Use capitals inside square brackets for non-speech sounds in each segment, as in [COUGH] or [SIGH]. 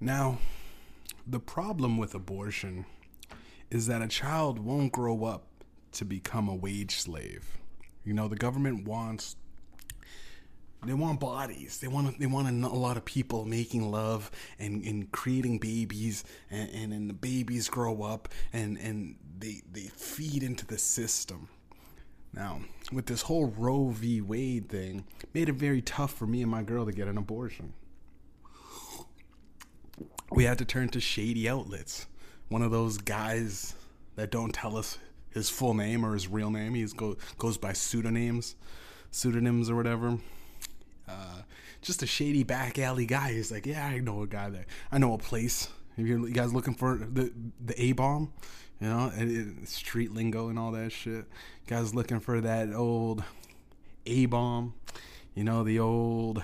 Now, the problem with abortion is that a child won't grow up to become a wage slave. You know, the government wants they want bodies. They want they want a, lot of people making love and, and creating babies, and, and, and the babies grow up and, and they they feed into the system. Now, with this whole Roe v. Wade thing, made it very tough for me and my girl to get an abortion. We had to turn to shady outlets. One of those guys that don't tell us his full name or his real name. He go, goes by pseudonyms, pseudonyms or whatever. Uh, just a shady back alley guy. He's like, yeah, I know a guy there. I know a place. If you guys looking for the the A bomb, you know, street lingo and all that shit. Guys looking for that old A bomb, you know, the old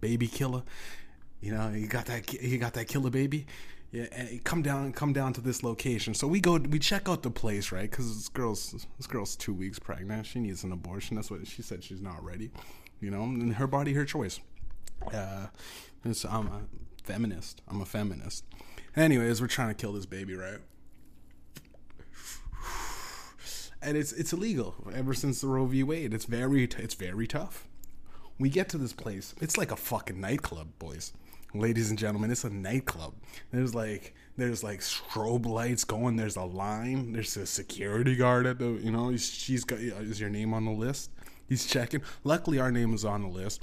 baby killer. You know, you got that you got that killer baby. Yeah, come down, come down to this location. So we go, we check out the place, right? Because this girl's this girl's two weeks pregnant. She needs an abortion. That's what she said. She's not ready. You know, and her body, her choice. Uh, so I'm a feminist. I'm a feminist. Anyways, we're trying to kill this baby, right? And it's it's illegal ever since the Roe v. Wade. It's very it's very tough. We get to this place. It's like a fucking nightclub, boys ladies and gentlemen, it's a nightclub. There's like there's like strobe lights going. There's a line. There's a security guard at the you know she's got is your name on the list. He's checking. Luckily, our name was on the list,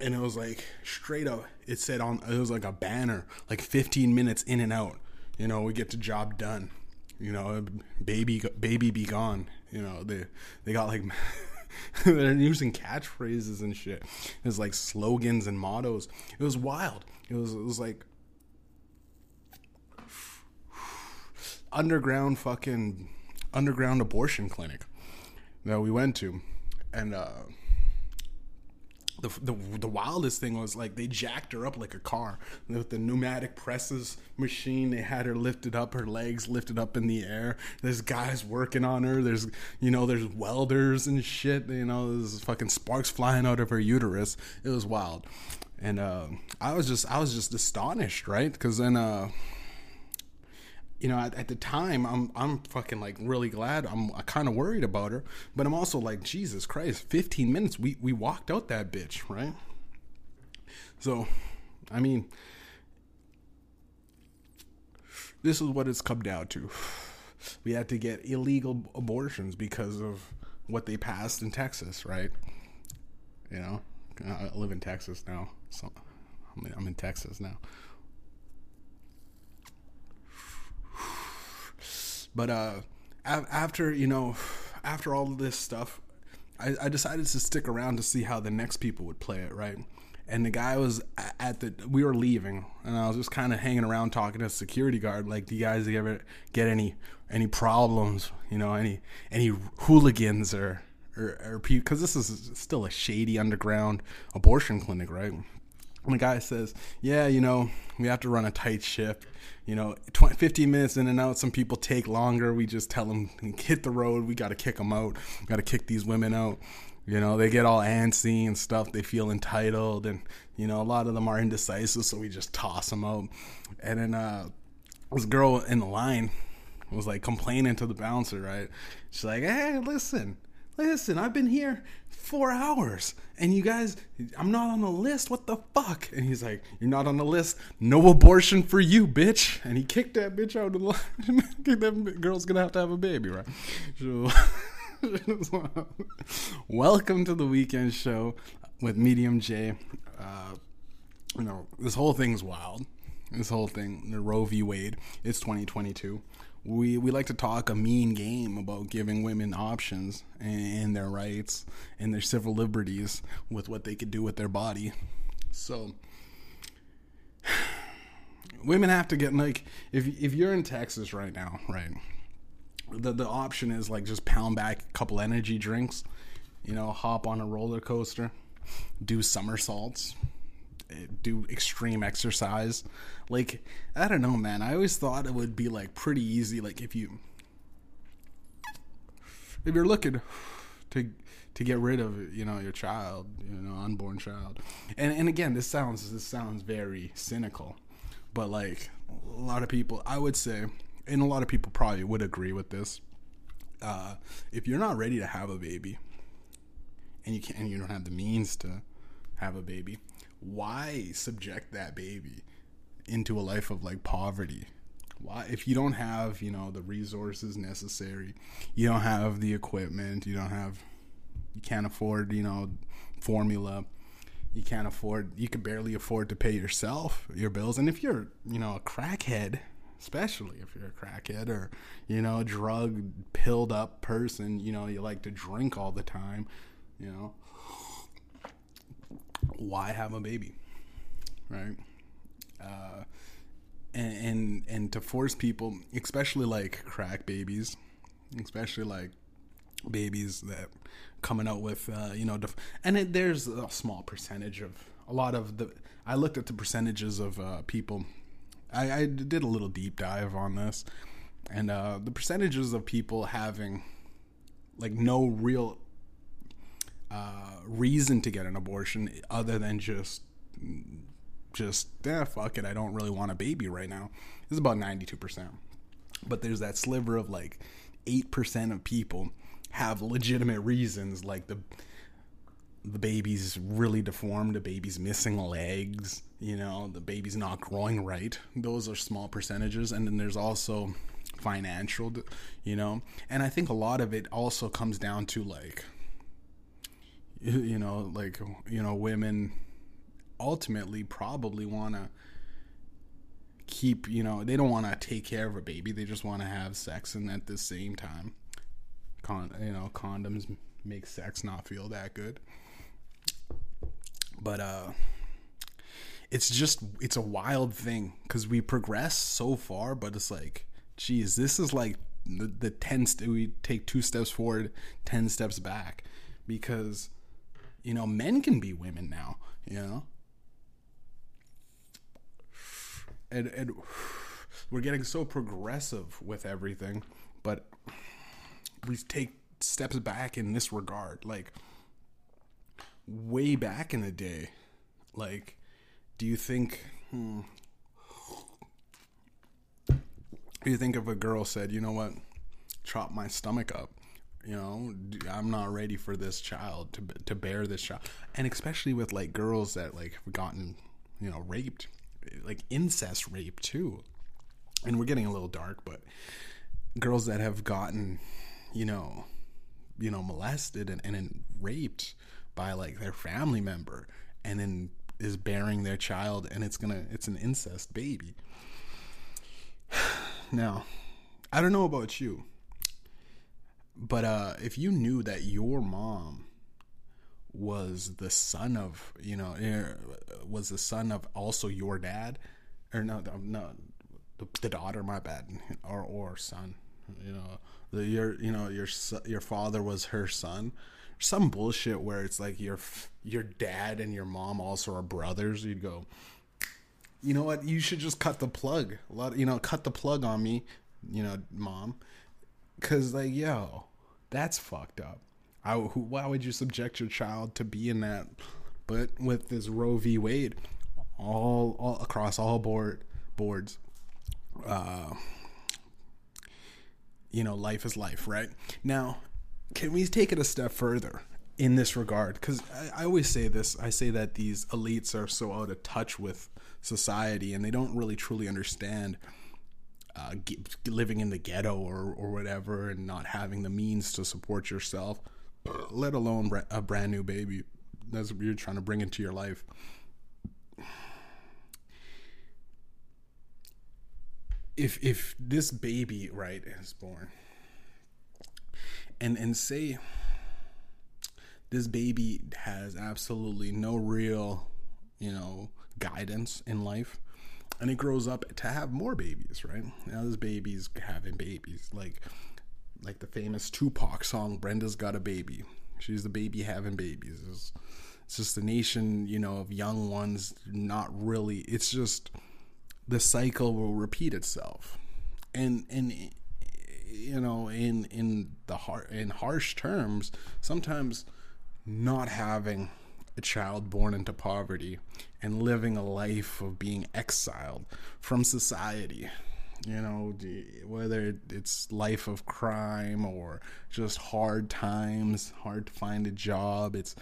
and it was like straight up. It said on it was like a banner, like 15 minutes in and out. You know, we get the job done. You know, baby, baby, be gone. You know, they they got like. [LAUGHS] They're using catchphrases and shit. It's like slogans and mottos. It was wild. It was it was like [SIGHS] underground fucking underground abortion clinic that we went to, and uh, the, the the wildest thing was like they jacked her up like a car with the pneumatic presses machine. They had her lifted up, her legs lifted up in the air. There's guys working on her. There's you know there's welders and shit. You know there's fucking sparks flying out of her uterus. It was wild, and uh, I was just I was just astonished, right? Because then. Uh, you know, at, at, the time, I'm I'm fucking like really glad. I'm kind of worried about her, but I'm also like, Jesus Christ, 15 minutes. We we walked out that bitch, right? So, I mean, this is what it's come down to. We had to get illegal abortions because of what they passed in Texas, right? You know, I live in Texas now, so I'm in Texas now. But uh, after you know, [SIGHS] after all this stuff, I, I decided to stick around to see how the next people would play it, right? and the guy was at the we were leaving and i was just kind of hanging around talking to the security guard like do you guys ever get any any problems you know any any hooligans or or, because this is still a shady underground abortion clinic right the guy says yeah you know we have to run a tight shift you know 20, 15 minutes in and out some people take longer we just tell them hit the road we got to kick them out got to kick these women out. You know they get all antsy and stuff they feel entitled and you know a lot of them are indecisive so we just toss them out. And then uh this girl in the line was like complaining to the bouncer right? She's like hey listen listen i've been here four hours and you guys i'm not on the list. What the fuck? And he's like you're not on the list. No abortion for you bitch. And he kicked that bitch out of the line. [LAUGHS] That girl's gonna have to have a baby right? So [LAUGHS] welcome to the weekend show with Mediumjay. Uh, you know this whole thing's wild. This whole thing the roe v. Wade. It's 2022 we we like to talk a mean game about giving women options and, their rights and their civil liberties with what they could do with their body. So [SIGHS] women have to get like if if you're in Texas right now, right? The the option is like just pound back a couple energy drinks, you know, hop on a roller coaster, do somersaults, do extreme exercise. Like, I don't know, man. I always thought it would be like pretty easy. Like if you if you're looking to to get rid of you know your child, you know, unborn child. And and again, this sounds this sounds very cynical. but like a lot of people, I would say, and a lot of people probably would agree with this. Uh, if you're not ready to have a baby, and you can't, and you don't have the means to have a baby, why subject that baby into a life of like poverty? Why, if you don't have, you know, the resources necessary, you don't have the equipment, you don't have, you can't afford, you know, formula, you can't afford, you could barely afford to pay yourself your bills, and if you're, you know, a crackhead, especially if you're a crackhead or you know a drug pilled up person you know you like to drink all the time you know why have a baby right? Uh, and, and and to force people especially like crack babies especially like babies that coming out with uh, you know def- and it, there's a small percentage of a lot of the i looked at the percentages of uh, people. I, I, did a little deep dive on this. And uh, the percentages of people having like no real uh, reason to get an abortion other than just just yeah fuck it I don't really want a baby right now is about 92%. But there's that sliver of like 8% of people have legitimate reasons like the the baby's really deformed, the baby's missing legs, you know, the baby's not growing right. Those are small percentages and then there's also financial, you know. And I think a lot of it also comes down to like [LAUGHS] you know, like you know, women ultimately probably want to keep, you know, they don't want to take care of a baby. They just want to have sex and at the same time con you know, condoms make sex not feel that good. But uh it's just it's a wild thing cuz we progress so far, but it's like geez, this is like the, the 10 st- we take two steps forward, 10 steps back because you know, men can be women now, you know? And, and we're getting so progressive with everything, but we take steps back in this regard. Like, way back in the day, like, do you think, hmm, do you think if a girl said, you know what, chop my stomach up, you know i'm not ready for this child to to bear this child. And especially with like girls that like have gotten you know raped like incest rape too. And we're getting a little dark but girls that have gotten you know you know molested and, and then raped by like their family member and then is bearing their child and it's gonna it's an incest baby. [SIGHS] Now i don't know about you but uh, if you knew that your mom was the son of, you know, er, was the son of also your dad, or no, no, the, the daughter, my bad, or or son, you know, the, your you know your your father was her son, some bullshit where it's like your your dad and your mom also are brothers. You'd go, you know what? You should just cut the plug. A lot, you know, cut the plug on me, you know, mom Cause like, yo, that's fucked up. I, why would you subject your child to be in that? But with this Roe v. Wade, all, all across all board boards, uh, you know, life is life, right? Now, can we take it a step further in this regard? Because I, I always say this. I say that these elites are so out of touch with society, and they don't really truly understand uh, living in the ghetto or, or whatever and not having the means to support yourself, [CLEARS THROAT] let alone a brand new baby. That's what you're trying to bring into your life. If if this baby right is born, and and say this baby has absolutely no real, you know, guidance in life and it grows up to have more babies, right? Now this baby's having babies, like like the famous Tupac song, "Brenda's Got a Baby." She's the baby having babies. It's, it's just a nation, you know, of young ones. Not really. It's just the cycle will repeat itself, and and you know, in in the har- in harsh terms, sometimes not having a child born into poverty and living a life of being exiled from society. You know, whether it's life of crime or just hard times, hard to find a job, it's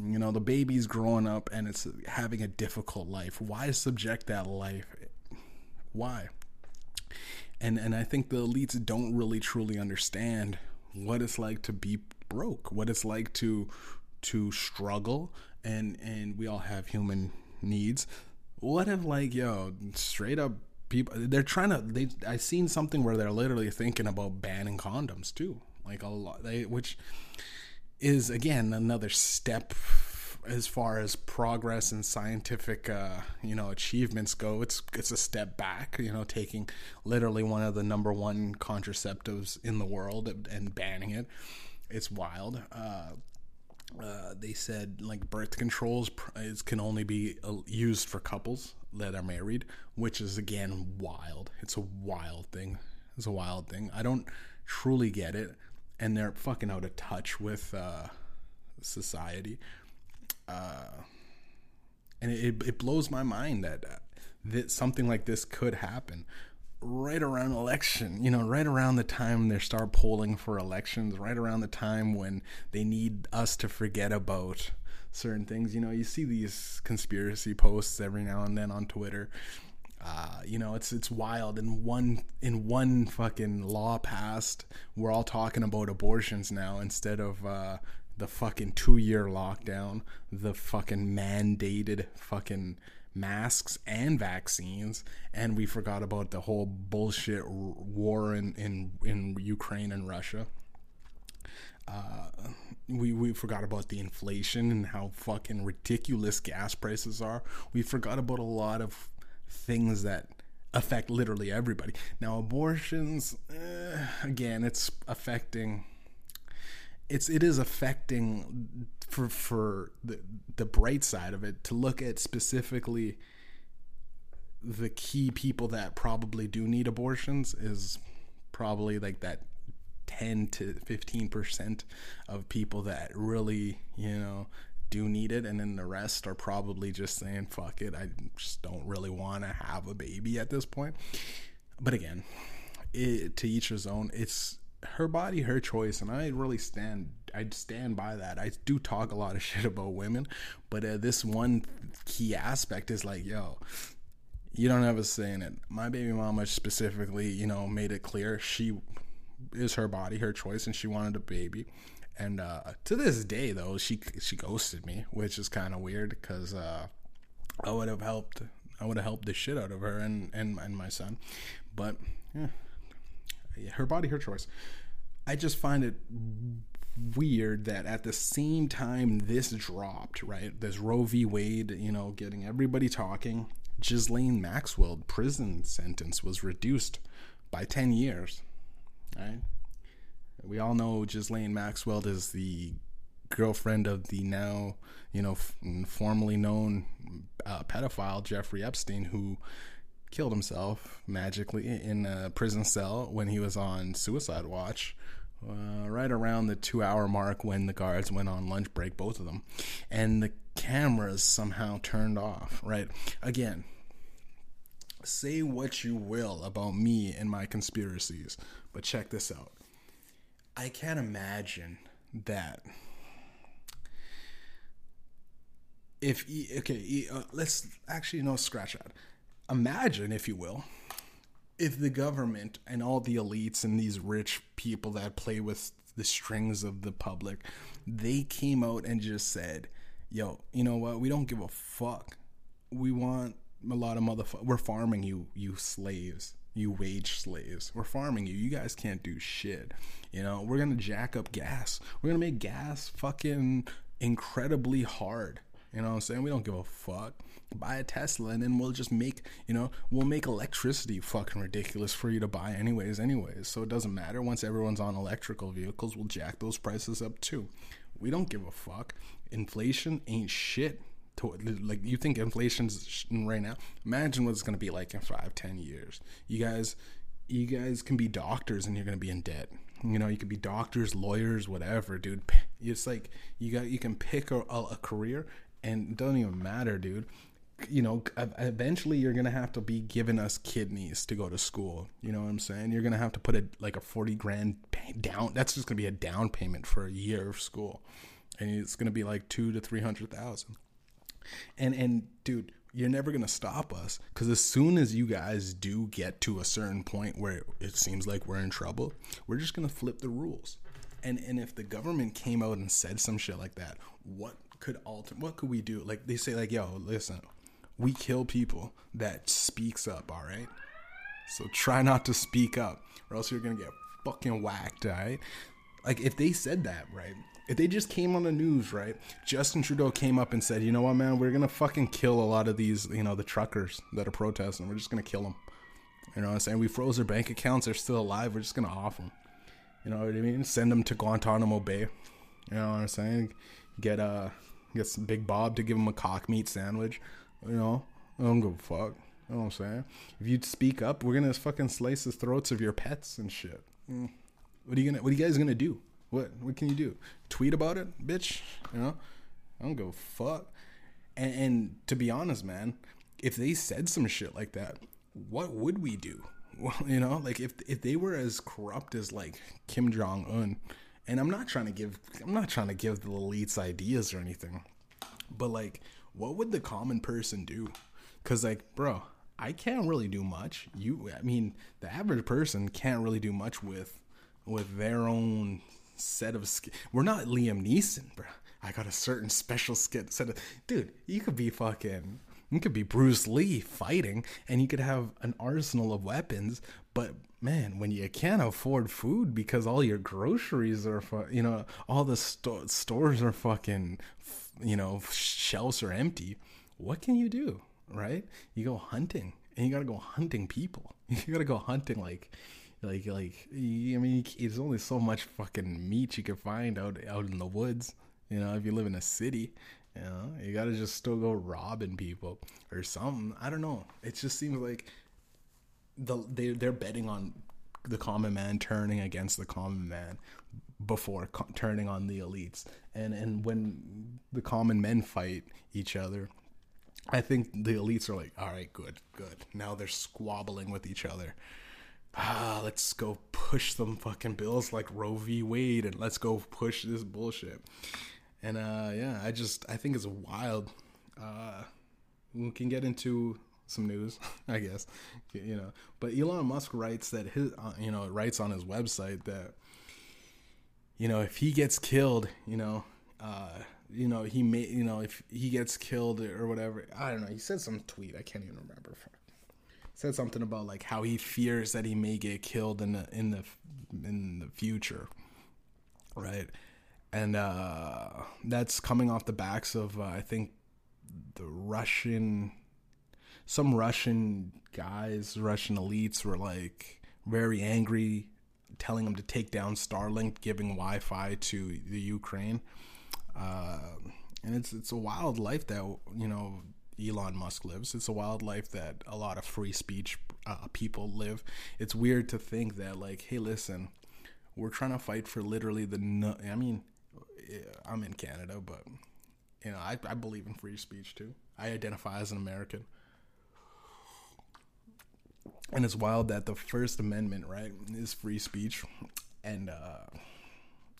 you know the baby's growing up and it's having a difficult life. Why subject that life? Why? And and i think the elites don't really truly understand what it's like to be broke what it's like to to struggle and and we all have human needs. What if like yo straight up people they're trying to they i seen something where they're literally thinking about banning condoms too. Like a lot they which is again another step as far as progress and scientific uh, you know achievements go. It's it's a step back you know taking literally one of the number one contraceptives in the world and, banning it. It's wild. Uh, uh, they said like birth controls can only be uh, used for couples that are married which is again wild. It's a wild thing. It's a wild thing. I don't truly get it and they're fucking out of touch with uh, society. Uh, and it, it blows my mind that, uh, that something like this could happen right around election you know right around the time they start polling for elections right around the time when they need us to forget about certain things you know you see these conspiracy posts every now and then on twitter uh, you know, it's it's wild. In one in one fucking law passed, we're all talking about abortions now instead of uh, the fucking two year lockdown, the fucking mandated fucking masks and vaccines, and we forgot about the whole bullshit war in in, in Ukraine and Russia. Uh, we we forgot about the inflation and how fucking ridiculous gas prices are. We forgot about a lot of things that affect literally everybody. Now, abortions, eh, again, it's affecting. It's it is affecting for for the the bright side of it to look at specifically the key people that probably do need abortions is probably like that 10 to 15% of people that really, you know, do need it, and then the rest are probably just saying, fuck it, I just don't really want to have a baby at this point. But again, it, to each his own. It's her body, her choice, and I really stand. I stand by that. I do talk a lot of [LAUGHS] shit about women, but uh, this one key aspect is like, yo, you don't have a say in it. My baby mama specifically, you know, made it clear she is her body, her choice, and she wanted a baby. And uh, to this day, though, she she ghosted me, which is kind of weird because uh, I would have helped. I would have helped the shit out of her and and, and my son, but yeah, her body, her choice. I just find it weird that at the same time this dropped, right? This Roe v. Wade, you know, getting everybody talking. Ghislaine Maxwell prison sentence was reduced by 10 years, right? We all know Ghislaine Maxwell is the girlfriend of the now, you know, f- formerly known uh, pedophile Jeffrey Epstein, who killed himself magically in a prison cell when he was on suicide watch. Uh, right around the two hour mark when the guards went on lunch break, both of them. And the cameras somehow turned off, right? Again, say what you will about me and my conspiracies, but check this out. I can't imagine that if okay, uh, let's actually no scratch that. Imagine, if you will, if the government and all the elites and these rich people that play with the strings of the public, they came out and just said, "Yo, you know what? We don't give a fuck. We want a lot of motherfuckers. We're farming you, you slaves." you wage slaves. We're farming you. You guys can't do shit. You know, we're gonna jack up gas. We're gonna make gas fucking incredibly hard. You know what I'm saying? We don't give a fuck. Buy a Tesla and then we'll just make, you know, we'll make electricity fucking ridiculous for you to buy anyways, anyways. So it doesn't matter. Once everyone's on electrical vehicles, we'll jack those prices up too. We don't give a fuck. Inflation ain't shit to, like you think inflation's right now imagine what it's to be like in five ten years you guys you guys can be doctors and you're to be in debt You know, you could be doctors, lawyers, whatever, dude. It's like you got you can pick a, a career, and it doesn't even matter, dude. You know, eventually you're gonna have to be giving us kidneys to go to school. You know what I'm saying? You're gonna have to put a like a forty grand down. That's just gonna be a down payment for a year of school, and it's gonna be like two to three hundred thousand. And and dude, you're never going to stop us because as soon as you guys do get to a certain point where it seems like we're in trouble, we're just going to flip the rules. And and if the government came out and said some shit like that, what could alter? What could we do? Like they say, like yo, listen, we kill people that speaks up. All right, so try not to speak up, or else you're gonna get fucking whacked. All right. Like if they said that, right? if they just came on the news, right? Justin Trudeau came up and said, "You know what, man? We're gonna fucking kill a lot of these, you know, the truckers that are protesting. We're just gonna kill them." You know what I'm saying? We froze their bank accounts. They're still alive. We're just gonna off them. You know what I mean? Send them to Guantanamo Bay. You know what I'm saying? Get uh, get some Big Bob to give him a cock meat sandwich. You know, I don't give a fuck. You know what I'm saying? If you speak up, we're gonna fucking slice the throats of your pets and shit. Mm. What are you gonna? What are you guys gonna do? What what can you do? Tweet about it, bitch. You know, I don't give a fuck. And, and to be honest, man, if they said some shit like that, what would we do? Well, [LAUGHS] you know, like if if they were as corrupt as like Kim Jong Un, and I'm not trying to give I'm not trying to give the elites ideas or anything, but like, what would the common person do? Because like, bro, I can't really do much. You, I mean, the average person can't really do much with with their own set of sk- we're not Liam Neeson, bro. I got a certain special skit set of dude. You could be fucking. You could be Bruce Lee fighting, and you could have an arsenal of weapons. But man, when you can't afford food because all your groceries are, fu- you know, all the sto- stores are fucking, you know, shelves are empty. What can you do, right? You go hunting, and you gotta go hunting people. [LAUGHS] You gotta go hunting like like like I mean, it's only so much fucking meat you can find out out in the woods. You know, if you live in a city, you know, you gotta just still go robbing people or something. I don't know. It just seems like the they they're betting on the common man turning against the common man before co- turning on the elites. And and when the common men fight each other, I think the elites are like, all right, good, good. Now they're squabbling with each other ah, let's go push some fucking bills like Roe v. Wade and let's go push this bullshit. And uh, yeah, I just I think it's wild. Uh, we can get into some news, [LAUGHS] I guess, you know. But Elon Musk writes that his, uh, you know, writes on his website that, you know, if he gets killed, you know, uh, you know, he may, you know, if he gets killed or whatever, I don't know. He said some tweet, I can't even remember said something about like how he fears that he may get killed in the in the in the future, right? And uh, that's coming off the backs of uh, I think the Russian, some Russian guys, Russian elites were like very angry, telling them to take down Starlink, giving Wi-Fi to the Ukraine. Uh, and it's it's a wild life that you know Elon Musk lives. It's a wild life that a lot of free speech uh, people live. It's weird to think that, like, hey, listen, we're trying to fight for literally the. No- I mean, I'm in Canada, but you know, I, I believe in free speech too. I identify as an American. And it's wild that the First Amendment, right, is free speech. And uh,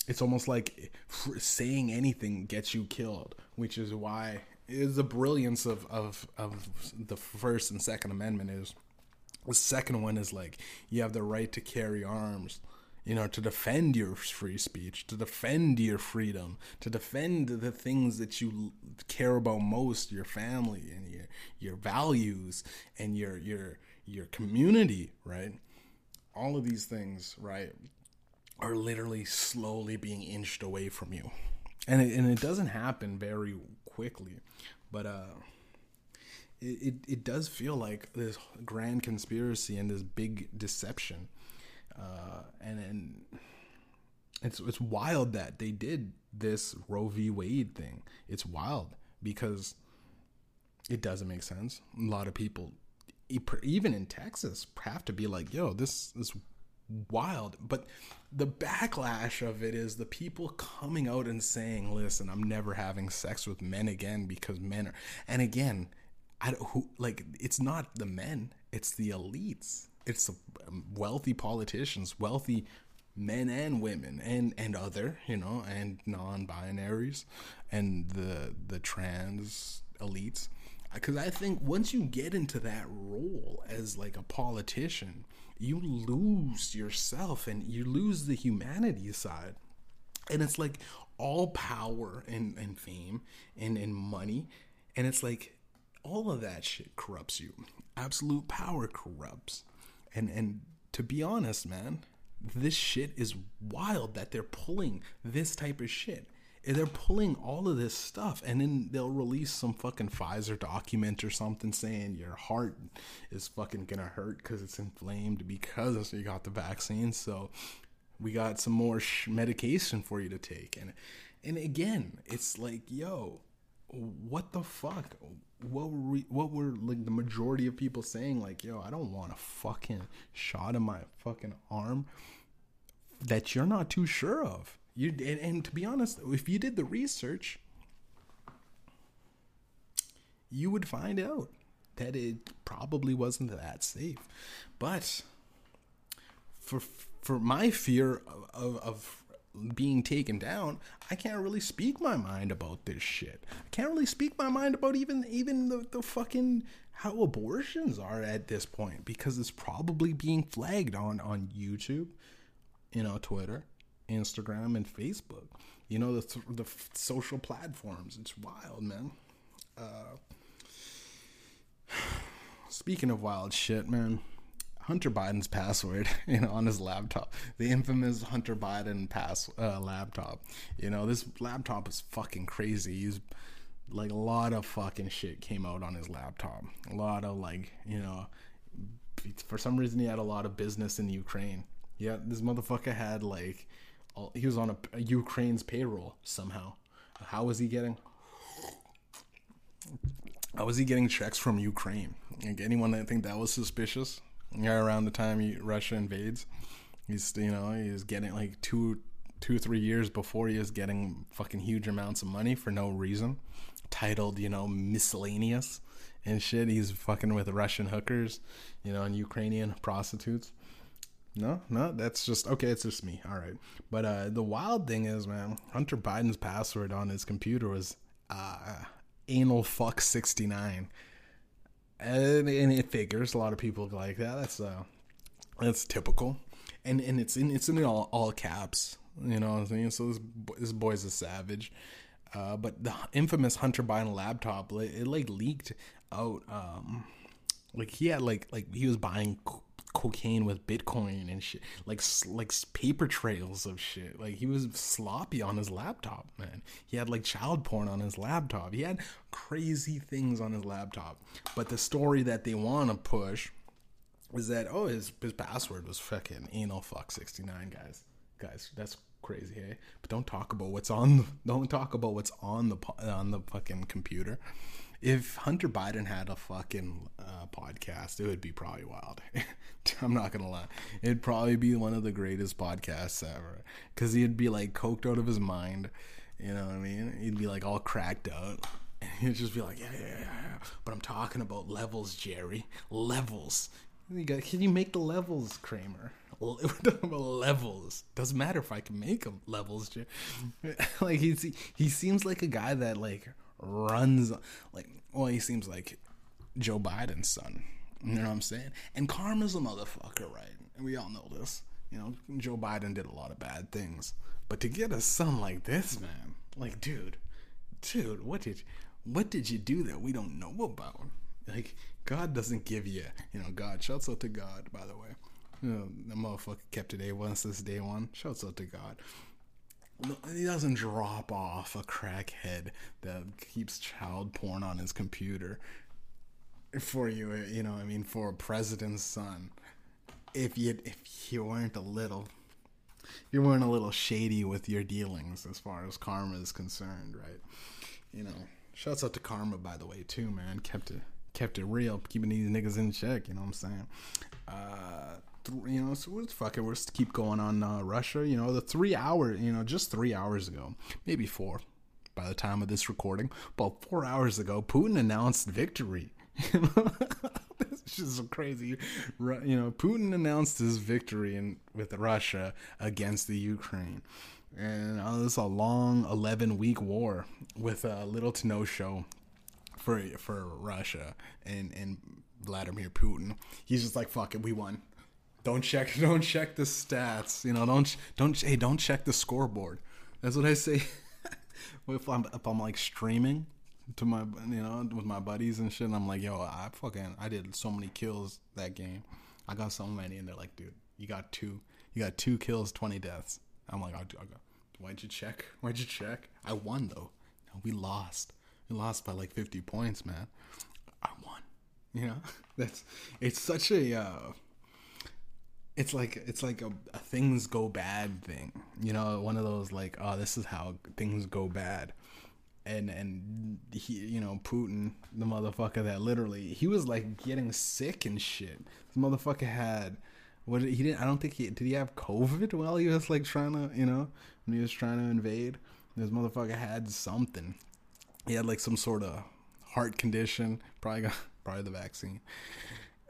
it's almost like saying anything gets you killed, which is why is the brilliance of, of of the first and second amendment is the second one is like you have the right to carry arms you know to defend your free speech to defend your freedom to defend the things that you care about most your family and your your values and your your your community right all of these things right are literally slowly being inched away from you and it, and it doesn't happen very quickly, but uh, it, it, it does feel like this grand conspiracy and this big deception, uh, and and it's it's wild that they did this Roe v. Wade thing. It's wild because it doesn't make sense. A lot of people, even in Texas, have to be like, "Yo, this is wild. But the backlash of it is the people coming out and saying, "Listen, I'm never having sex with men again because men are." And again, I don't, who like it's not the men, it's the elites. It's the um, wealthy politicians, wealthy men and women and and other, you know, and non-binaries and the the trans elites because I think once you get into that role as like a politician, you lose yourself and you lose the humanity side. And it's like all power and, and fame and, and money. And it's like all of that shit corrupts you. Absolute power corrupts. And and to be honest, man, this shit is wild that they're pulling this type of shit Eh, they're pulling all of this stuff and then they'll release some fucking Pfizer document or something saying your heart is fucking gonna hurt because it's inflamed because you got the vaccine. So we got some more sh- medication for you to take. And and again, it's like, yo, what the fuck? What were we, what were like the majority of people saying? Like, yo, I don't want a fucking shot in my fucking arm that you're not too sure of. You and, and to be honest, if you did the research, you would find out that it probably wasn't that safe. But for for my fear of, of, of, being taken down, I can't really speak my mind about this shit. I can't really speak my mind about even even the, the fucking how abortions are at this point because it's probably being flagged on on YouTube, you know, Twitter, Instagram and Facebook. You know the the social platforms. It's wild, man. Uh, [SIGHS] speaking of wild shit, man. Hunter Biden's password, [LAUGHS] you know, on his laptop, the infamous Hunter Biden pass uh, laptop. You know, this laptop is fucking crazy. He's like a lot of fucking shit came out on his laptop. A lot of like, you know, for some reason he had a lot of business in Ukraine. Yeah, this motherfucker had like he was on a, a Ukraine's payroll somehow. How was he getting? How was he getting checks from Ukraine? Like anyone that think that was suspicious? Yeah, around the time he, Russia invades, he's you know he's getting like two, two three years before he is getting fucking huge amounts of money for no reason, titled you know miscellaneous and shit. He's fucking with Russian hookers, you know, and Ukrainian prostitutes. No, no, that's just okay. It's just me. All right, but uh, the wild thing is, man, Hunter Biden's password on his computer was uh, anal fuck sixty nine, and, and it figures a lot of people like that. That's uh, that's typical, and and it's in it's in all all caps. You know what I'm saying? So this this boy's a savage. Uh, but the infamous Hunter Biden laptop, it, it like leaked out. Um, like he had like like he was buying cocaine with Bitcoin and shit, like like paper trails of shit. Like he was sloppy on his laptop, man. He had like child porn on his laptop. He had crazy things on his laptop. But the story that they want to push is that oh his his password was fucking anal fuck sixty nine guys. Guys, that's crazy, hey? But don't talk about what's on. The, don't talk about what's on the on the fucking computer if Hunter Biden had a fucking uh, podcast, it would be probably wild. [LAUGHS] I'm not gonna lie, it'd probably be one of the greatest podcasts ever because he'd be like coked out of his mind. You know what I mean? He'd be like all cracked out. [LAUGHS] And he'd just be like, yeah, yeah, yeah, yeah. But I'm talking about levels, Jerry. Levels. You got, can you make the levels, Kramer? [LAUGHS] We're talking about levels. Doesn't matter if I can make them levels. Jerry. like he's he seems like a guy that like runs like well he seems like Joe Biden's son. You know what I'm saying? And Karma's a motherfucker, right? And we all know this. You know, Joe Biden did a lot of bad things. But to get a son like this, man, like dude, dude, what did what did you do that we don't know about? Like God doesn't give you, you know, God. Shouts out to God, by the way. You know, the motherfucker kept it day one since day one. Shouts out to God he doesn't drop off a crackhead that keeps child porn on his computer for you you know i mean for a president's son. If you if you weren't a little you weren't a little shady with your dealings as far as karma is concerned right? You know shouts out to karma by the way too man. Kept it kept it real keeping these niggas in check you know what i'm saying? Uh th- you know, so let's fuck it. We'll just keep going on uh, Russia. You know, the three hour, you know, just three hours ago, maybe four, by the time of this recording, but four hours ago, Putin announced victory. [LAUGHS] this is just crazy. You know, Putin announced his victory in with Russia against the Ukraine, and uh, this is a long eleven week war with a little to no show for for Russia and and Vladimir Putin. He's just like, fuck it, we won. Don't check, [LAUGHS] don't check the stats. You know, don't don't hey, don't check the scoreboard. That's what I say. [LAUGHS] if I'm if I'm like streaming to my you know with my buddies and shit, and I'm like, yo, I fucking I did so many kills that game. I got so many, and they're like, dude, you got two, you got two kills, twenty deaths. I'm like, I, I why'd you check? [LAUGHS] Why'd you check? I won though. We lost. We lost by like 50 points, man. I won. You know, that's it's such a. Uh, it's like it's like a, a, things go bad thing you know one of those like oh this is how things go bad. And and he you know putin the motherfucker that literally he was like getting sick and shit. The motherfucker had what he didn't i don't think he did he have covid while he was like trying to you know when he was trying to invade? This motherfucker had something. He had like some sort of heart condition. Probably got [LAUGHS] probably the vaccine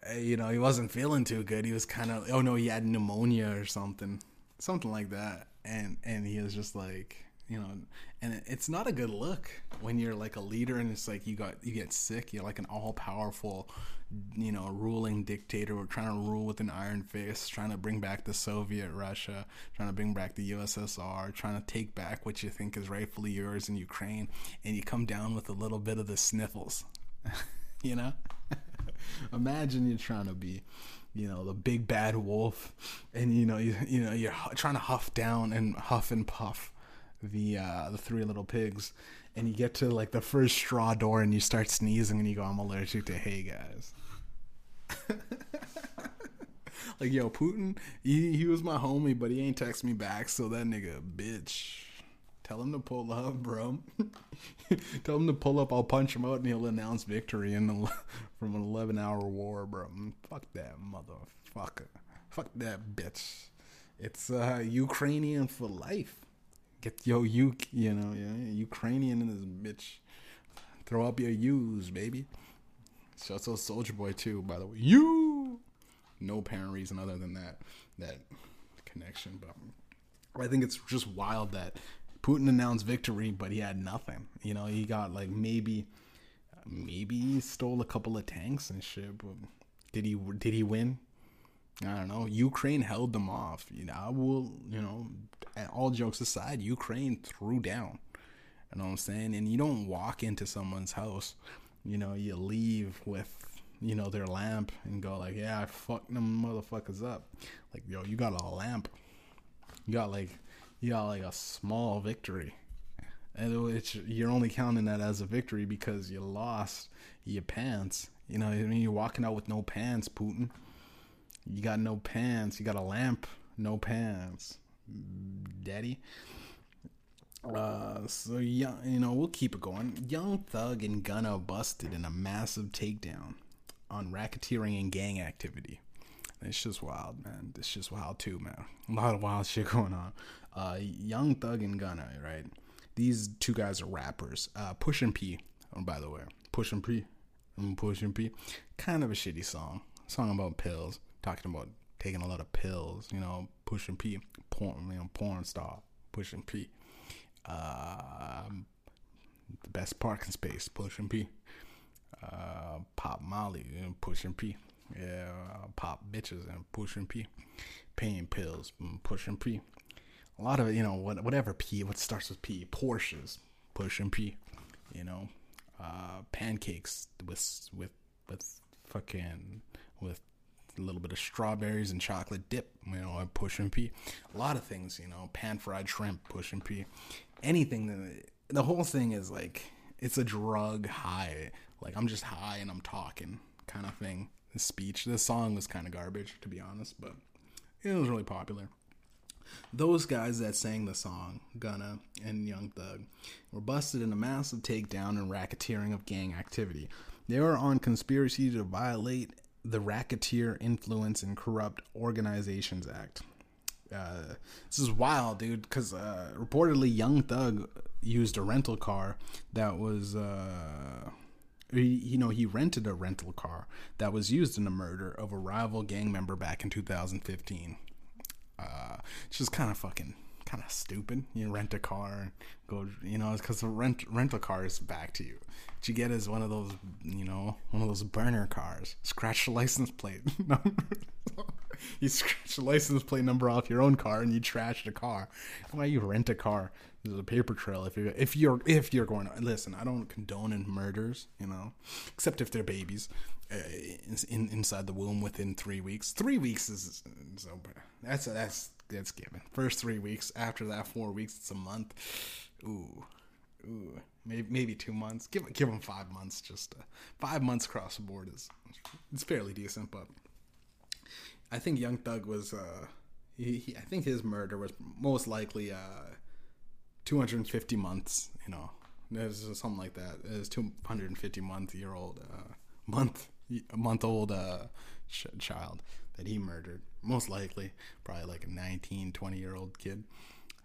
Eh, you know, he wasn't feeling too good. He was kind of, oh no, he had pneumonia or something, something like that. And and he was just like, you know, and it's not a good look when you're like a leader and it's like you got you get sick. You're like an all powerful, you know, ruling dictator. We're trying to rule with an iron fist, trying to bring back the Soviet Russia, trying to bring back the USSR, trying to take back what you think is rightfully yours in Ukraine, and you come down with a little bit of the sniffles, [LAUGHS] you know. [LAUGHS] [LAUGHS] Imagine you're trying to be, you know, the big bad wolf, and you know, you, you know, you're trying to huff down and huff and puff the uh, the three little pigs, and you get to like the first straw door, and you start sneezing, and you go, "I'm allergic to hay, guys." [LAUGHS] like yo, Putin, he he was my homie, but he ain't text me back, so that nigga bitch. Tell him to pull up, bro. [LAUGHS] Tell him to pull up. I'll punch him out, and he'll announce victory in the, from an eleven-hour war, bro. Mm, fuck that motherfucker. Fuck that bitch. It's uh, Ukrainian for life. Get yo, you, you know, yeah, Ukrainian in this bitch. Throw up your U's, baby. Shouts out Soldier Boy too, by the way. You. No apparent reason other than that that connection, but I think it's just wild that Putin announced victory, but he had nothing. You know, he got like maybe, maybe he stole a couple of tanks and shit. But did he? Did he win? I don't know. Ukraine held them off. You know, I will. You know, all jokes aside, Ukraine threw down. You know what I'm saying? And you don't walk into someone's house. You know, you leave with you know their lamp and go like, yeah, I fucked them motherfuckers up. Like, yo, you got a lamp. You got like you like a small victory. And it's, you're only counting that as a victory because you lost your pants. You know, I mean, you're walking out with no pants, Putin. You got no pants. You got a lamp, no pants, daddy. Uh, so young, you know, we'll keep it going. Young Thug and Gunna busted in a massive takedown on racketeering and gang activity. It's just wild, man. It's just wild too, man. A lot of wild shit [LAUGHS] going on. Uh, Young Thug and Gunna, right? These two guys are rappers. Uh, Pushin P, oh, by the way, Pushin P, I'm Pushin P. Kind of a shitty song. Song about pills, talking about taking a lot of pills. You know, Pushin P, porn, you know, porn star, Pushin P. Uh, the best parking space, Pushin P. Uh, Pop Molly, you know, Pushin P. Yeah, pop bitches and Pushin P. Pain pills, Pushin P a lot of you know whatever P what starts with P Porsches pushing P you know uh, pancakes with with with fucking with a little bit of strawberries and chocolate dip you know pushing P. A lot of things you know pan fried shrimp pushing P. Anything that the whole thing is like it's a drug high like I'm just high and I'm talking kind of thing. The speech the song was kind of garbage to be honest but it was really popular those guys that sang the song, Gunna and Young Thug, were busted in a massive takedown and racketeering of gang activity. They were on conspiracy to violate the Racketeer Influence and Corrupt Organizations Act. Uh, this is wild, dude, because uh, reportedly Young Thug used a rental car that was, uh, he, you know, he rented a rental car that was used in the murder of a rival gang member back in 2015. Uh, it's just kind of fucking kind of stupid. You rent a car and go, you know, because the rent rental car is back to you. What you get is one of those, you know, one of those burner cars. Scratch the license plate [LAUGHS] number. [LAUGHS] you scratch the license plate number off your own car and you trash the car. Why you rent a car? There's a paper trail if you're if you're if you're going to listen. I don't condone in murders, you know, except if they're babies uh, in, inside the womb within three weeks. Three weeks is so that's that's that's given. First three weeks. After that, four weeks. It's a month. Ooh, ooh. Maybe maybe two months. Give give them five months. Just uh, five months across the board is it's fairly decent. But I think Young Thug was. Uh, he, he, I think his murder was most likely uh, 250 months. You know, there's something like that. It's 250 month year old uh, month a month old uh, ch- child that he murdered. Most likely, probably like a 19, 20 year old kid.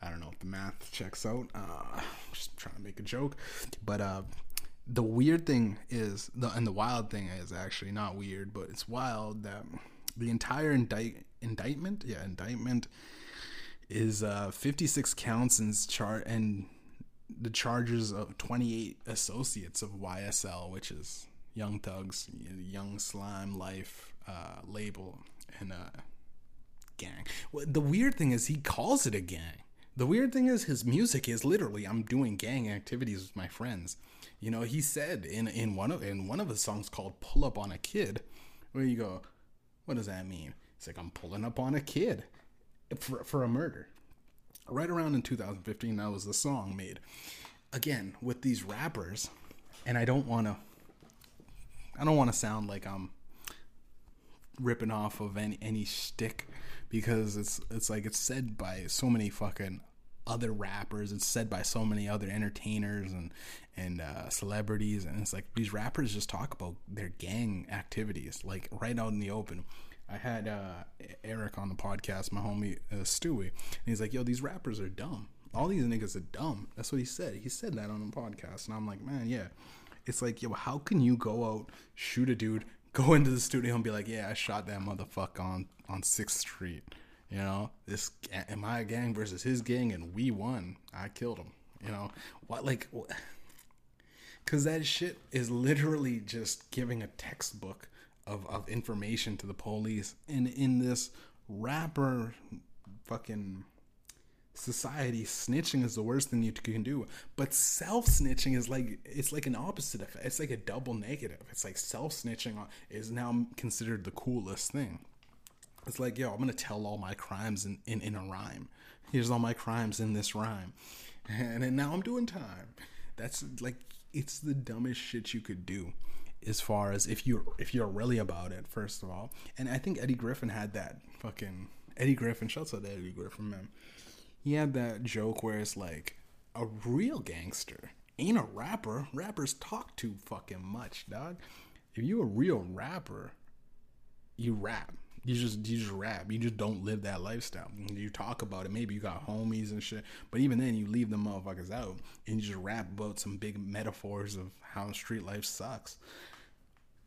I don't know if the math checks out. Uh, just trying to make a joke, but uh, the weird thing is the and the wild thing is actually not weird, but it's wild that the entire indict indictment, yeah, indictment is uh, 56 counts and and the charges of 28 associates of YSL, which is Young Thugs, Young Slime Life uh, label and uh, gang. Well, the weird thing is he calls it a gang. The weird thing is his music is literally I'm doing gang activities with my friends. You know, he said in in one of in one of his songs called "Pull Up on a Kid," where you go, what does that mean? It's like I'm pulling up on a kid for for a murder. Right around in 2015, that was the song made. Again, with these rappers, and I don't want to I don't want to sound like I'm ripping off of any any stick because it's it's like it's said by so many fucking other rappers. It's said by so many other entertainers and and uh, celebrities, and it's like these rappers just talk about their gang activities, like right out in the open. I had uh, Eric on the podcast, my homie uh, Stewie, and he's like, "Yo, these rappers are dumb. All these niggas are dumb." That's what he said. He said that on the podcast, and I'm like, "Man, yeah." It's like, yo, how can you go out, shoot a dude, [LAUGHS] go into the studio and be like, yeah, I shot that motherfucker on on Sixth Street. You know, this my gang versus his gang, and we won. I killed him. You know what? Like, because that shit is literally just giving a textbook of of information to the police, and in this rapper fucking society snitching is the worst thing you can do. But self snitching is like it's like an opposite effect. It's like a double negative. It's like self snitching is now considered the coolest thing. It's like yo i'm gonna tell all my crimes in, in, in a rhyme. Here's all my crimes in this rhyme. [LAUGHS] And then now i'm doing time. That's like it's the dumbest shit you could do as far as if you're if you're really about it first of all and i think eddie griffin had that fucking eddie griffin shouts out to eddie griffin man he had that joke where it's like a real gangster ain't a rapper. Rappers talk too fucking much, dog. If you a real rapper, you rap. You just you just rap. You just don't live that lifestyle. You talk about it. Maybe you got homies and shit, but even then, you leave the motherfuckers out and you just rap about some big metaphors of how street life sucks.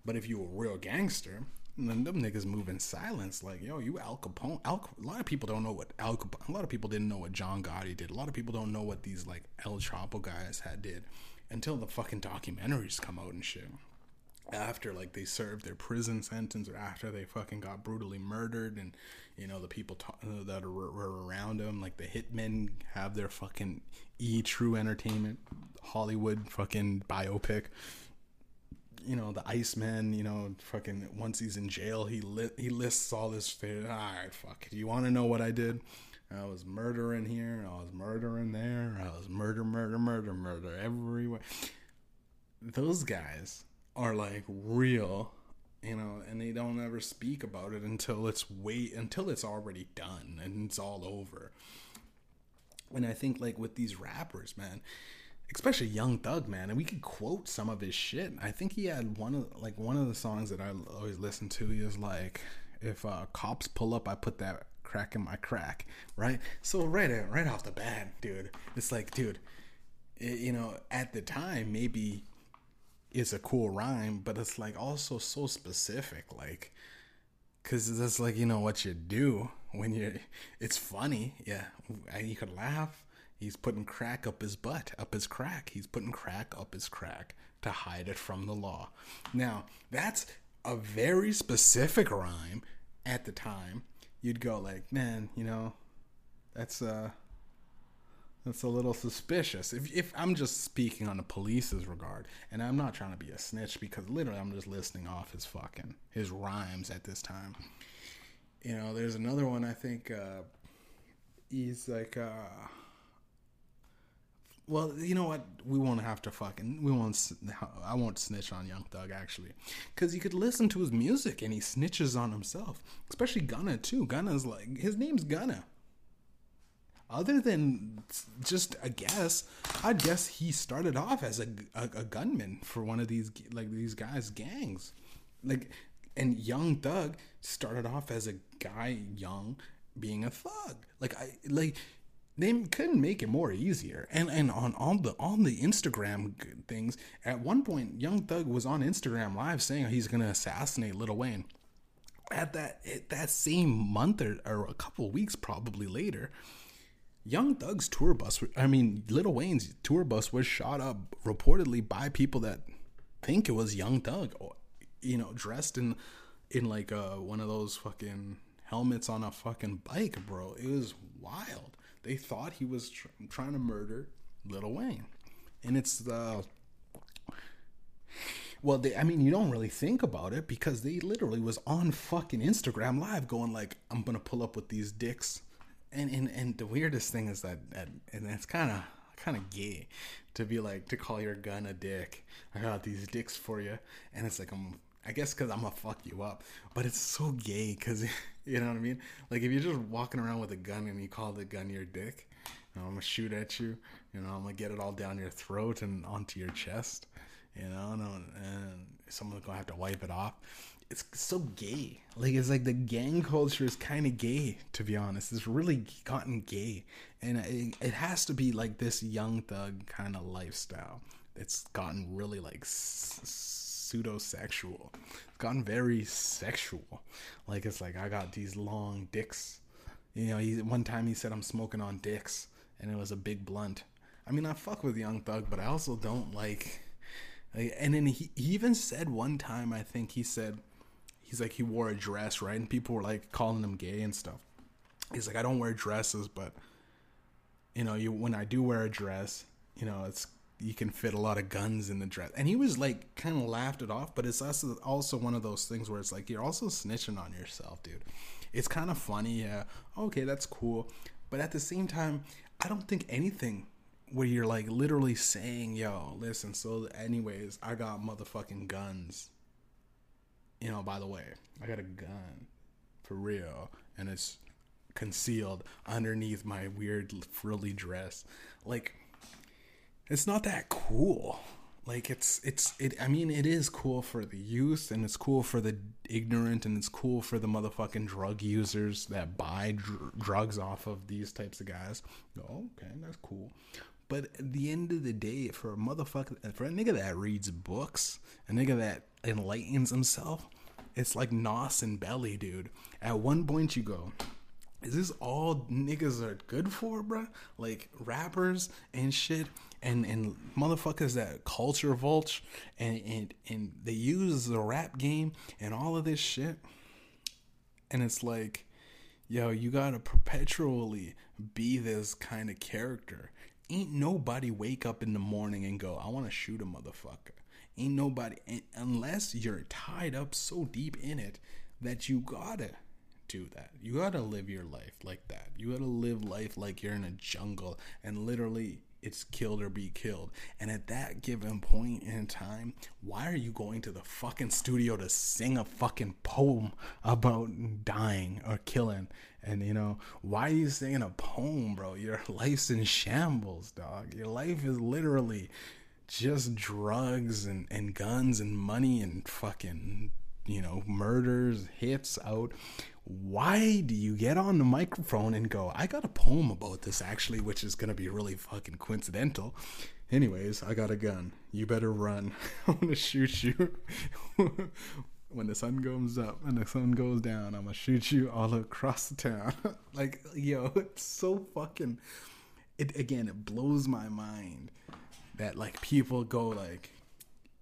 But if you a real gangster, then them niggas move in silence. Like, yo, you Al Capone. Al, a lot of people don't know what Al Capone. A lot of people didn't know what John Gotti did. A lot of people don't know what these like El Chapo guys had did until the fucking documentaries come out and shit. After like they served their prison sentence, or after they fucking got brutally murdered, and you know the people uh, that are, were around them, like the hitmen have their fucking E True Entertainment Hollywood fucking biopic you know, the Iceman, you know, fucking once he's in jail, he lit he lists all this. shit. All right, fuck. Do you want to know what I did? I was murdering here. I was murdering there. I was murder, murder, murder, murder everywhere. Those guys are like real, you know, and they don't ever speak about it until it's wait until it's already done and it's all over. And I think like with these rappers, man, especially Young Thug, man, and we could quote some of his shit. I think he had one of like one of the songs that I always listen to. He was like, "If uh, cops pull up, I put that crack in my crack," right? So right, right off the bat, dude, it's like, dude, it, you know, at the time, maybe it's a cool rhyme, but it's like also so specific, like, cause that's like you know what you do when you're. It's funny, yeah. You could laugh. He's putting crack up his butt, up his crack. He's putting crack up his crack to hide it from the law. Now that's a very specific rhyme. At the time, you'd go like, man, you know, that's uh that's a little suspicious. If if I'm just speaking on the police's regard, and I'm not trying to be a snitch because literally I'm just listening off his fucking his rhymes at this time. You know, there's another one I think uh he's like uh well, you know what? We won't have to fucking. We won't. I won't snitch on Young Thug actually, because you could listen to his music and he snitches on himself, especially Gunna too. Gunna's like his name's Gunna other than just a guess, I'd guess he started off as a, a, a, gunman for one of these like these guys' gangs, like and Young Thug started off as a guy young being a thug. Like I like they couldn't make it more easier. And and on all the on the Instagram things, at one point, Young Thug was on Instagram Live saying he's gonna assassinate Lil Wayne. At that that same month or, or a couple weeks probably later, Young Thug's tour bus, I mean, Lil Wayne's tour bus was shot up reportedly by people that think it was Young Thug, you know, dressed in in like uh, one of those fucking helmets on a fucking bike, bro. It was wild. They thought he was tr- trying to murder Lil Wayne, and it's the well, they, I mean, you don't really think about it because they literally was on fucking Instagram live going like, "I'm gonna pull up with these dicks." and and and the weirdest thing is that, that and that's kind of kind of gay to be like to call your gun a dick. I got these dicks for you, and it's like I'm. I guess because I'm gonna fuck you up, but it's so gay because [LAUGHS] you know what I mean. Like if you're just walking around with a gun and you call the gun your dick, you know, I'm gonna shoot at you. You know, I'm gonna get it all down your throat and onto your chest. You know, and, and someone's gonna have to wipe it off it's so gay. Like it's like the gang culture is kind of gay, to be honest. It's really gotten gay, and it, it has to be like this young thug kind of lifestyle. It's gotten really like s- pseudo sexual. It's gotten very sexual. Like it's like I got these long dicks. You know, he, one time he said I'm smoking on dicks, and it was a big blunt. I mean, I fuck with Young Thug, but I also don't like. like and then he, he even said one time, I think he said he's like he wore a dress, right? And people were like calling him gay and stuff. He's like, I don't wear dresses, but you know, you when I do wear a dress, you know, it's you can fit a lot of guns in the dress. And he was like kind of laughed it off, but it's also also one of those things where it's like you're also snitching on yourself, dude. It's kind of funny, yeah. Okay, that's cool. But at the same time, I don't think anything where you're like literally saying, "Yo, listen, so anyways, I got motherfucking guns." you know, by the way, I got a gun for real, and it's concealed underneath my weird frilly dress. Like, it's not that cool. Like it's it's it. I mean, it is cool for the youth, and it's cool for the ignorant, and it's cool for the motherfucking drug users that buy dr- drugs off of these types of guys. Oh, okay, that's cool. But at the end of the day, for a motherfucker, for a nigga that reads books, a nigga that enlightens himself, it's like Nos and Belly, dude. At one point, you go, is this all niggas are good for, bruh? Like rappers and shit, and and motherfuckers that culture vulture, and and and they use the rap game and all of this shit, and it's like, yo, you gotta perpetually be this kind of character ain't nobody wake up in the morning and go, I want to shoot a motherfucker. Ain't nobody, unless you're tied up so deep in it that you gotta do that. You gotta live your life like that. You gotta live life like you're in a jungle and literally it's killed or be killed. And at that given point in time, why are you going to the fucking studio to sing a fucking poem about dying or killing? And you know, why are you singing a poem, bro? Your [LAUGHS] life's in shambles, dog. Your life is literally just drugs and, and guns and money and fucking, you know, murders, hits out why do you get on the microphone and go, I got a poem about this actually, which is going to be really fucking coincidental. Anyways, I got a gun. You better run. [LAUGHS] I'm going to shoot you. [LAUGHS] when the sun goes up and the sun goes down, I'm going to shoot you all across the town. [LAUGHS] like, yo, it's so fucking. It again, it blows my mind that like people go like,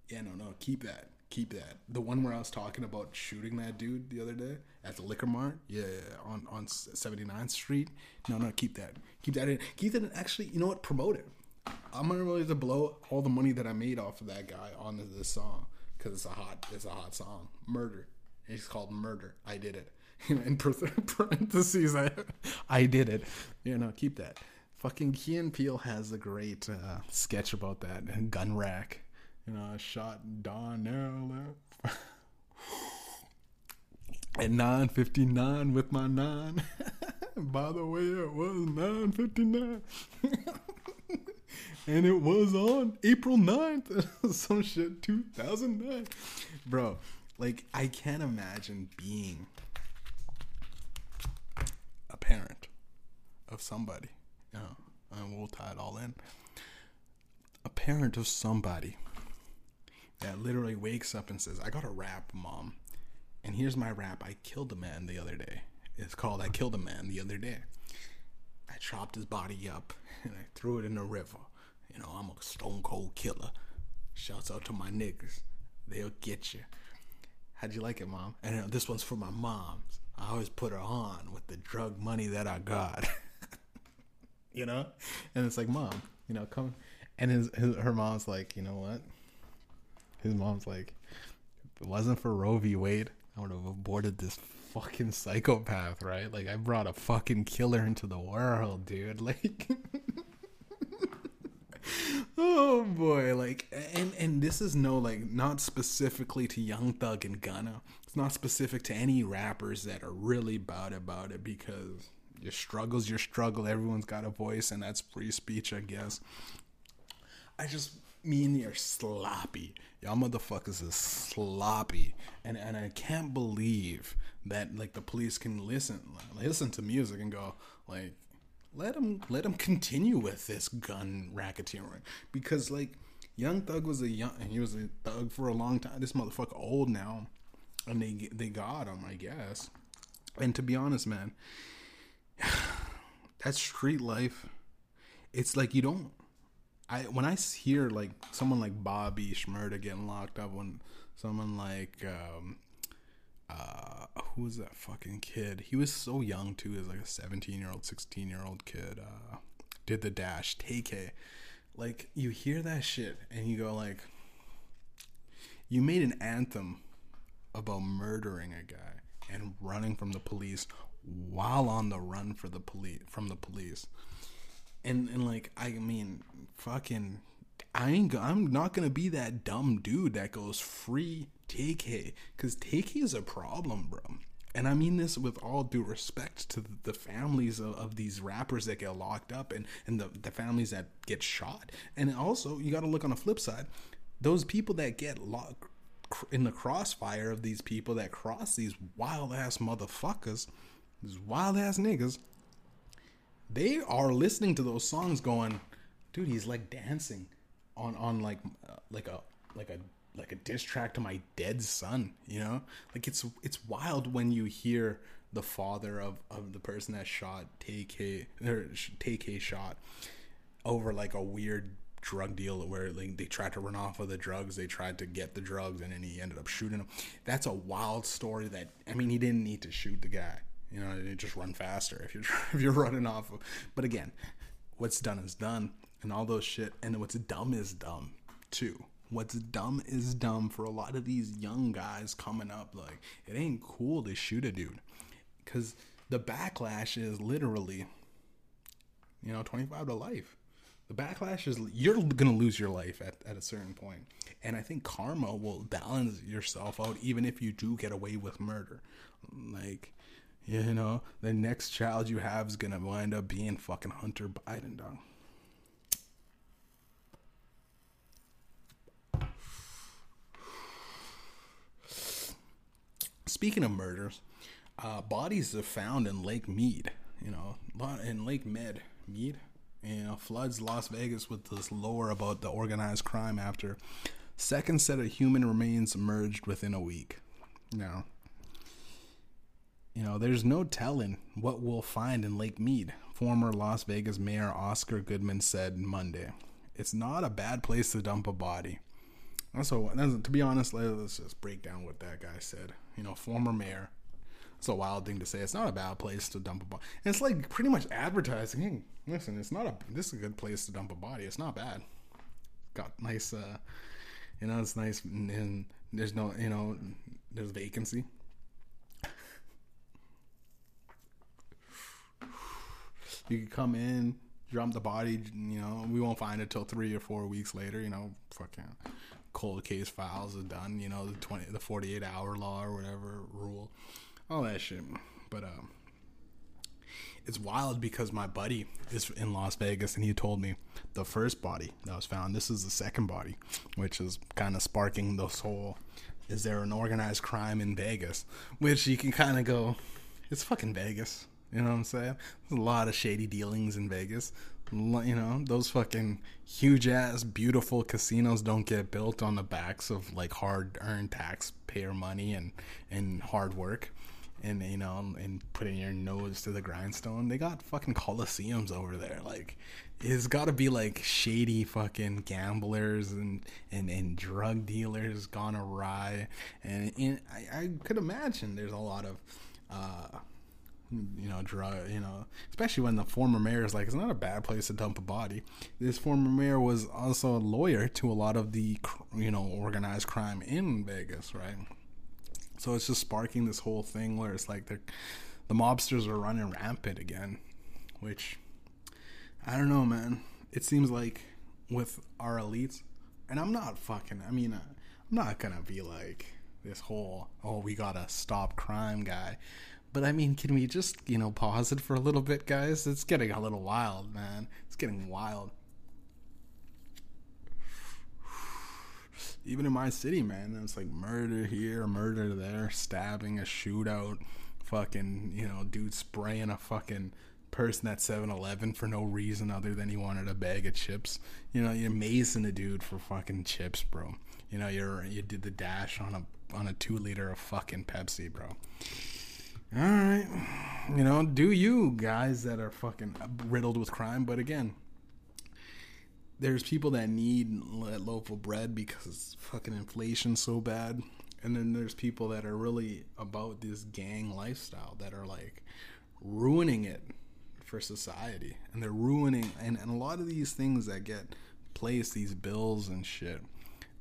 yeah, no, no, keep that keep that. The one where I was talking about shooting that dude the other day at the liquor mart, yeah, on on 79th Street. No, no, keep that. Keep that in. Keep that in. Actually, you know what? Promote it. I'm gonna really to blow all the money that I made off of that guy on this song because it's a hot, it's a hot song. Murder. It's called Murder. I did it. [LAUGHS] in [LAUGHS] parentheses, I, I did it. You know, keep that. Fucking Key and Peele has a great uh, sketch about that gun rack you know, I shot Darnell [LAUGHS] at 9.59 with my 9. [LAUGHS] By the way, it was 9.59. [LAUGHS] and it was on April 9th. Some shit, 2009. Bro, like, I can't imagine being a parent of somebody. You know, and we'll tie it all in. A parent of somebody that literally wakes up and says, I got a rap, mom. And here's my rap. I killed a man the other day. It's called I Killed a Man the Other Day. I chopped his body up [LAUGHS] and I threw it in the river. You know, I'm a stone cold killer. Shouts out to my niggas. They'll get you. How'd you like it, mom? And know, this one's for my moms. I always put her on with the drug money that I got. [LAUGHS] you know? And it's like, mom, you know, come. And his, his her mom's like, you know what? His mom's like, if it wasn't for Roe v. Wade, I would have aborted this fucking psychopath, right? Like, I brought a fucking killer into the world, dude. [LAUGHS] Like, oh boy, like, and and this is no like not specifically to Young Thug and Gunna. It's not specific to any rappers that are really bad about it because your struggle's your struggle. Everyone's got a voice, and that's free speech, I guess. I just mean you're sloppy. Y'all motherfuckers is sloppy. And and I can't believe that like the police can listen listen to music and go like let him let him continue with this gun racketeering because like Young Thug was a young he was a thug for a long time. This motherfucker old now, and they they got him, I guess. And to be honest, man, [SIGHS] that street life, it's like you don't I when I hear like someone like Bobby Shmurda getting locked up, when someone like um, uh, who was that fucking kid? He was so young too, as like a seventeen year old, sixteen year old kid. Uh, did the dash, Tay-K. Like you hear that shit and you go like, you made an anthem about murdering a guy and running from the police while on the run for the police from the police and and like I mean, fucking, I ain't. I'm not gonna be that dumb dude that goes free Tay-K because Tay-K is a problem, bro. And I mean this with all due respect to the families of, of these rappers that get locked up and, and the, the families that get shot. And also, you got to look on the flip side. Those people that get locked in the crossfire of these people that cross these wild ass motherfuckers, these wild ass niggas, they are listening to those songs going, dude, he's like dancing on on like uh, like a like a like a diss track to my dead son, you know? Like it's it's wild when you hear the father of of the person that shot Tay-K or Tay-K shot over like a weird drug deal where like they tried to run off of the drugs, they tried to get the drugs, and then he ended up shooting him. That's a wild story. That I mean, he didn't need to shoot the guy. You know, just run faster if you're [LAUGHS] if you're running off. Of, but again, what's done is done, and all those shit. And what's dumb is dumb too. What's dumb is dumb for a lot of these young guys coming up. Like it ain't cool to shoot a dude, because the backlash is literally, you know, twenty five to life. The the backlash is you're gonna lose your life at, at a certain point and i think karma will balance yourself out even if you do get away with murder like you know the next child you have is gonna wind up being fucking hunter biden dog speaking of murders uh, bodies are found in lake mead you know in lake med mead you know, floods Las Vegas with this lore about the organized crime after second set of human remains emerged within a week. Now, you know, there's no telling what we'll find in Lake Mead. Former Las Vegas Mayor Oscar Goodman said Monday, "It's not a bad place to dump a body." So, to be honest, let's just break down what that guy said. You know, former mayor. It's a wild thing to say. It's not a bad place to dump a body. It's like pretty much advertising. Hey, listen, it's not a. This is a good place to dump a body. It's not bad. Got nice. uh You know, it's nice, and there's no. You know, there's vacancy. You could come in, dump the body. You know, we won't find it till three or four weeks later. You know, fucking cold case files are done. You know, the twenty, the forty eight hour law or whatever rule, all that shit. But um, it's wild because my buddy is in Las Vegas and he told me the first body that was found. This is the second body, which is kind of sparking this whole. Is there an organized crime in Vegas? Which you can kind of go, it's fucking Vegas. You know what I'm saying? There's a lot of shady dealings in Vegas. You know, those fucking huge ass, beautiful casinos don't get built on the backs of like hard earned taxpayer money and, and hard work and you know and putting your nose to the grindstone they got fucking coliseums over there like it's got to be like shady fucking gamblers and and, and drug dealers gone awry and, and I, I could imagine there's a lot of uh you know, drug, you know, especially when the former mayor is like, it's not a bad place to dump a body. This former mayor was also a lawyer to a lot of the, you know, organized crime in Vegas, right? So it's just sparking this whole thing where it's like the mobsters are running rampant again, which I don't know, man. It seems like with our elites, and I'm not fucking. I mean, I'm not gonna be like this whole oh we gotta stop crime guy. But I mean, can we just you know pause it for a little bit, guys? It's getting a little wild, man. It's getting wild. even in my city, man, it's like murder here, murder there, stabbing, a shootout, fucking, you know, dude spraying a fucking person at 7-Eleven for no reason other than he wanted a bag of chips. You know, you're mazing a dude for fucking chips, bro. You know, you're you did the dash on a on a two liter of fucking Pepsi, bro. All right, you know, do you guys that are fucking riddled with crime? But again, there's people that need that loaf of bread because fucking inflation's so bad. And then there's people that are really about this gang lifestyle that are like ruining it for society. And they're ruining and, and a lot of these things that get placed, these bills and shit.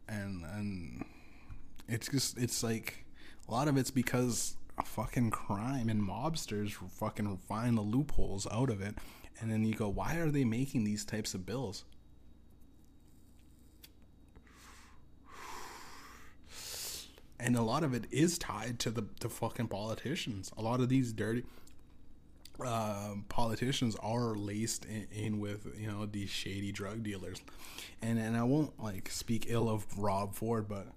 And and it's just it's like a lot of it's because fucking crime and mobsters fucking find the loopholes out of it. And then you go, why are they making these types of bills? and a lot of it is tied to the to fucking politicians. A lot of these dirty uh, politicians are laced in, in, with you know these shady drug dealers, and and I won't like speak ill of Rob Ford, but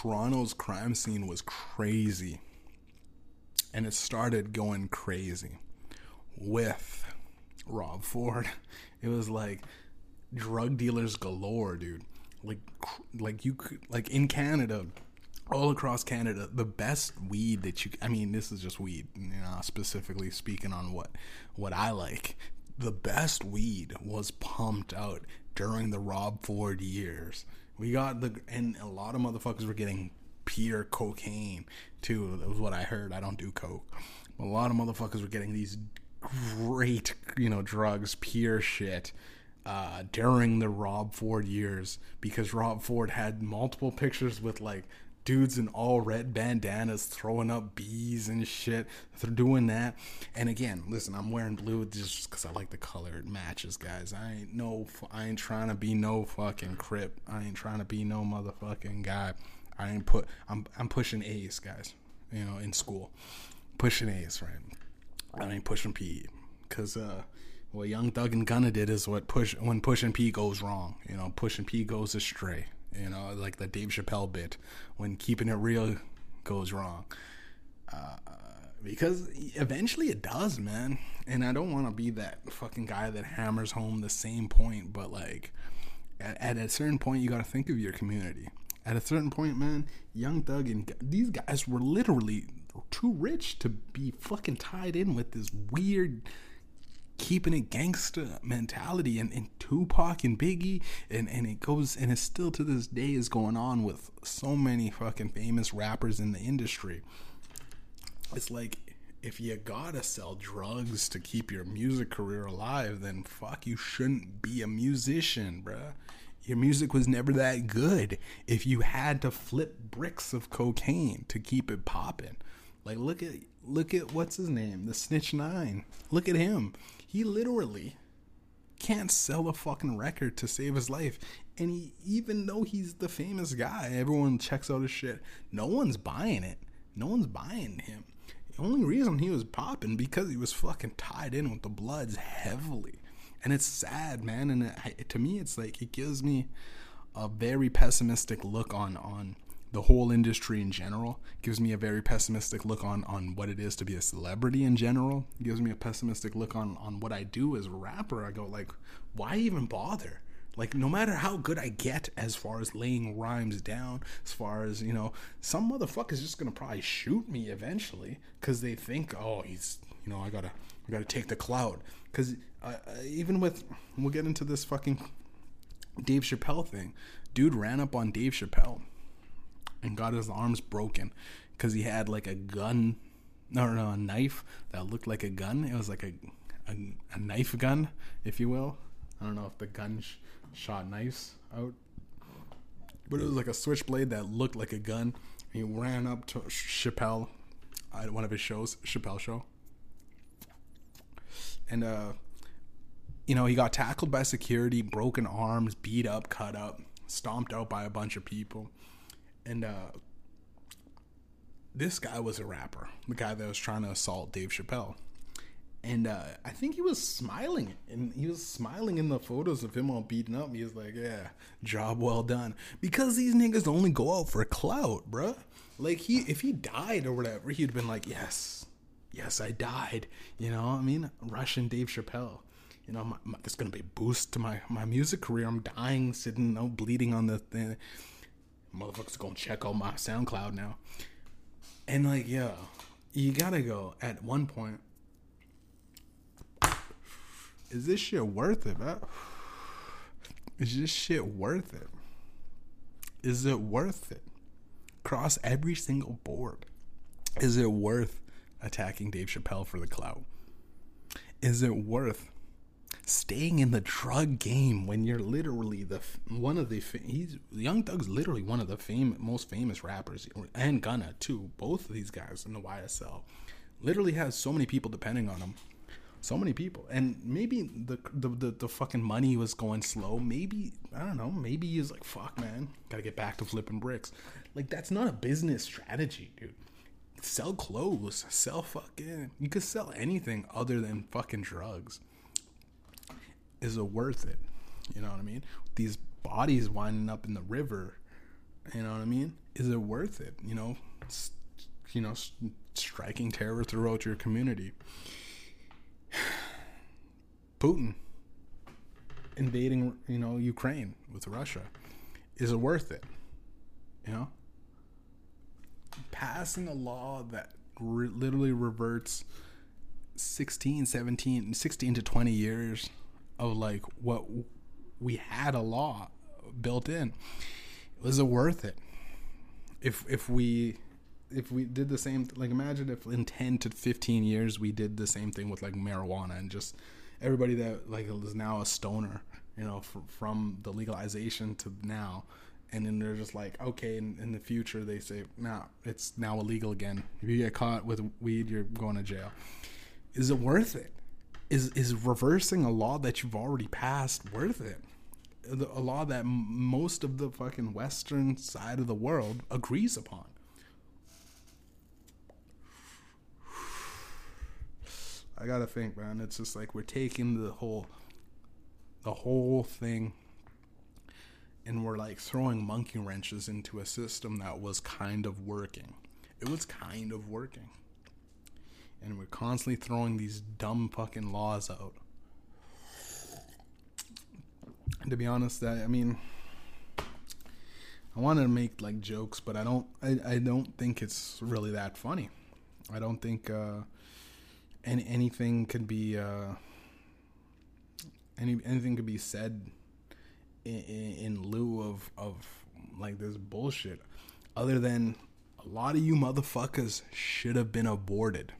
Toronto's crime scene was crazy, and it started going crazy with Rob Ford. [LAUGHS] It was like drug dealers galore, dude like like you could like in Canada all across Canada, the best weed that you I mean, this is just weed, you know, specifically speaking on what what I like. The best weed was pumped out during the Rob Ford years. We got the and a lot of motherfuckers were getting pure cocaine too. That was what I heard. I don't do coke. A lot of motherfuckers were getting these great, you know, drugs, pure shit uh, during the Rob Ford years because Rob Ford had multiple pictures with like dudes in all red bandanas throwing up bees and shit. They're doing that. And again, listen, I'm wearing blue just because I like the color. It matches, guys. I ain't no, I ain't trying to be no fucking crip. I ain't trying to be no motherfucking guy. I ain't put. I'm I'm pushing A's, guys. You know, in school, pushing A's, right? I ain't pushing P, cause uh, what Young Thug and Gunna did is what push when pushing P goes wrong. You know, pushing P goes astray. You know, like the Dave Chappelle bit when keeping it real goes wrong. Uh, because eventually it does, man. And I don't want to be that fucking guy that hammers home the same point, but like at, at a certain point, you got to think of your community. At a certain point, man, Young Thug and these guys were literally too rich to be fucking tied in with this weird keeping it gangster mentality and, and Tupac and Biggie and, and it goes and it still to this day is going on with so many fucking famous rappers in the industry. It's like if you gotta sell drugs to keep your music career alive, then fuck you shouldn't be a musician, bruh. Your music was never that good if you had to flip bricks of cocaine to keep it popping. Like look at look at what's his name? The Snitch Nine. Look at him. He literally can't sell a fucking record to save his life. And he, even though he's the famous guy, everyone checks out his shit. No one's buying it. No one's buying him. The only reason he was popping because he was fucking tied in with the Bloods heavily. And it's sad, man. And it, to me, it's like it gives me a very pessimistic look on on the whole industry in general gives me a very pessimistic look on on what it is to be a celebrity in general it gives me a pessimistic look on on what i do as a rapper. I go like why even bother? Like no matter how good i get as far as laying rhymes down as far as you know some motherfucker's just gonna probably shoot me eventually because they think oh he's you know i gotta i gotta take the cloud. Because uh, even with we'll get into this fucking dave chappelle thing. Dude ran up on dave chappelle and got his arms broken because he had like a gun, no, no, a knife that looked like a gun. It was like a, a, a knife gun, if you will. I don't know if the gun sh- shot knives out, but it was like a switchblade that looked like a gun. He ran up to Chappelle at one of his shows, Chappelle show, and uh, you know he got tackled by security, broken arms, beat up, cut up, stomped out by a bunch of people and uh, this guy was a rapper, the guy that was trying to assault Dave Chappelle. And uh, I think he was smiling, and he was smiling in the photos of him all beaten up. He was like, "Yeah, job well done." Because these niggas only go out for clout, bruh. Like he, if he died or whatever, he'd been like, "Yes, yes, I died." You know, I mean, Russian Dave Chappelle. You know, my, my, it's gonna be a boost to my my music career. I'm dying, sitting, know, bleeding on the thing motherfuckers gonna check out my SoundCloud now. And like, yo, you gotta go at one point. Is this shit worth it, man? Is this shit worth it? Is it worth it? Cross every single board. Is it worth attacking Dave Chappelle for the clout? Is it worth staying in the drug game when you're literally the one of the he's Young Thug's literally one of the fame most famous rappers and Gunna too. Both of these guys in the YSL literally has so many people depending on him. So many people, and maybe the, the the the, fucking money was going slow. Maybe I don't know. Maybe he's like, "Fuck, man, gotta get back to flipping bricks." Like that's not a business strategy, dude sell clothes, sell fucking. You could sell anything other than fucking drugs is it worth it? You know what I mean? These bodies winding up in the river, you know what I mean? Is it worth it? You know, you know, striking terror throughout your community. [SIGHS] Putin invading, you know, Ukraine with Russia. Is it worth it? You know, passing a law that re- literally reverts 16, 17, 16 to 20 years of like what we had a law built in. Was it worth it? If if we if we did the same like imagine if in 10 to 15 years we did the same thing with like marijuana and just everybody that like is now a stoner you know from the legalization to now and then they're just like, okay, in, in the future they say, nah, it's now illegal again. If you get caught with weed, you're going to jail. Is it worth it? Is is reversing a law that you've already passed worth it? A law that most of the fucking western side of the world agrees upon. I gotta think, man. It's just like we're taking the whole, the whole thing, and we're like throwing monkey wrenches into a system that was kind of working. It was kind of working, and we're constantly throwing these dumb fucking laws out. To be honest, that I mean, I want to make like jokes, but I don't. I, I don't think it's really that funny. I don't think. uh any anything could be uh, any anything could be said in, in, lieu of of like this bullshit, other than a lot of you motherfuckers should have been aborted.